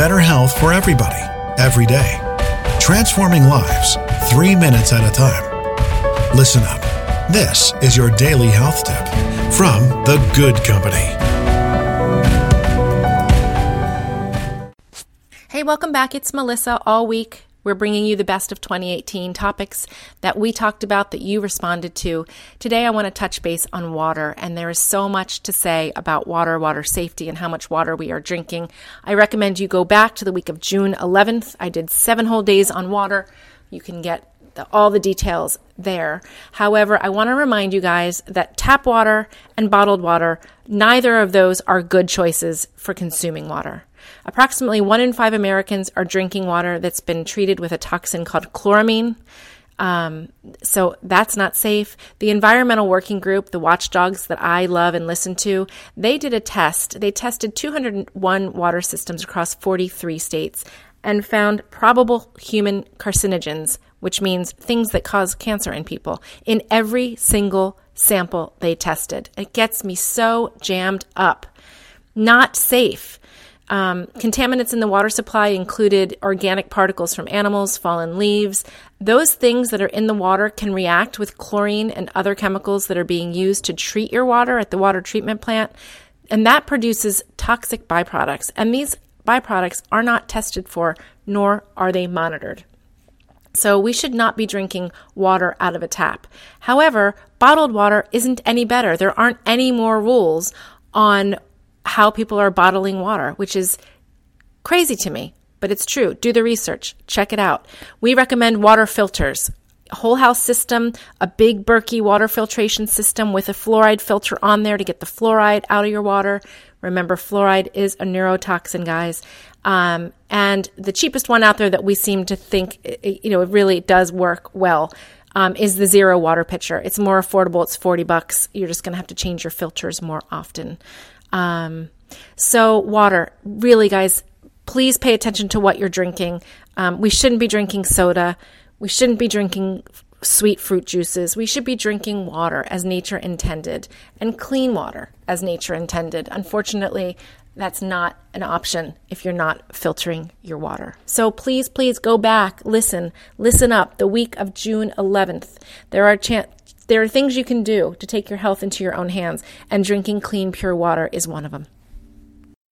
better health for everybody, every day. Transforming lives, three minutes at a time. Listen up. This is your daily health tip from The Good Company. Hey, welcome back. It's Melissa all week. We're bringing you the best of 2018 topics that we talked about that you responded to. Today, I want to touch base on water, and there is so much to say about water, water safety, and how much water we are drinking. I recommend you go back to the week of June 11th. I did seven whole days on water. You can get the, all the details there. However, I want to remind you guys that tap water and bottled water, neither of those are good choices for consuming water. Approximately one in five Americans are drinking water that's been treated with a toxin called chloramine. Um, so that's not safe. The Environmental Working Group, the watchdogs that I love and listen to, they did a test. They tested 201 water systems across 43 states and found probable human carcinogens, which means things that cause cancer in people, in every single sample they tested. It gets me so jammed up. Not safe. Um, contaminants in the water supply included organic particles from animals, fallen leaves. Those things that are in the water can react with chlorine and other chemicals that are being used to treat your water at the water treatment plant. And that produces toxic byproducts. And these byproducts are not tested for, nor are they monitored. So we should not be drinking water out of a tap. However, bottled water isn't any better. There aren't any more rules on how people are bottling water, which is crazy to me, but it's true. Do the research, check it out. We recommend water filters. Whole house system, a big Berkey water filtration system with a fluoride filter on there to get the fluoride out of your water. Remember, fluoride is a neurotoxin, guys. Um, and the cheapest one out there that we seem to think, you know, it really does work well. Um, is the zero water pitcher. It's more affordable. It's 40 bucks. You're just going to have to change your filters more often. Um, so, water, really, guys, please pay attention to what you're drinking. Um, we shouldn't be drinking soda. We shouldn't be drinking sweet fruit juices. We should be drinking water as nature intended and clean water as nature intended. Unfortunately, that's not an option if you're not filtering your water. So please, please go back, listen, listen up. The week of June 11th, there are chan- there are things you can do to take your health into your own hands, and drinking clean, pure water is one of them.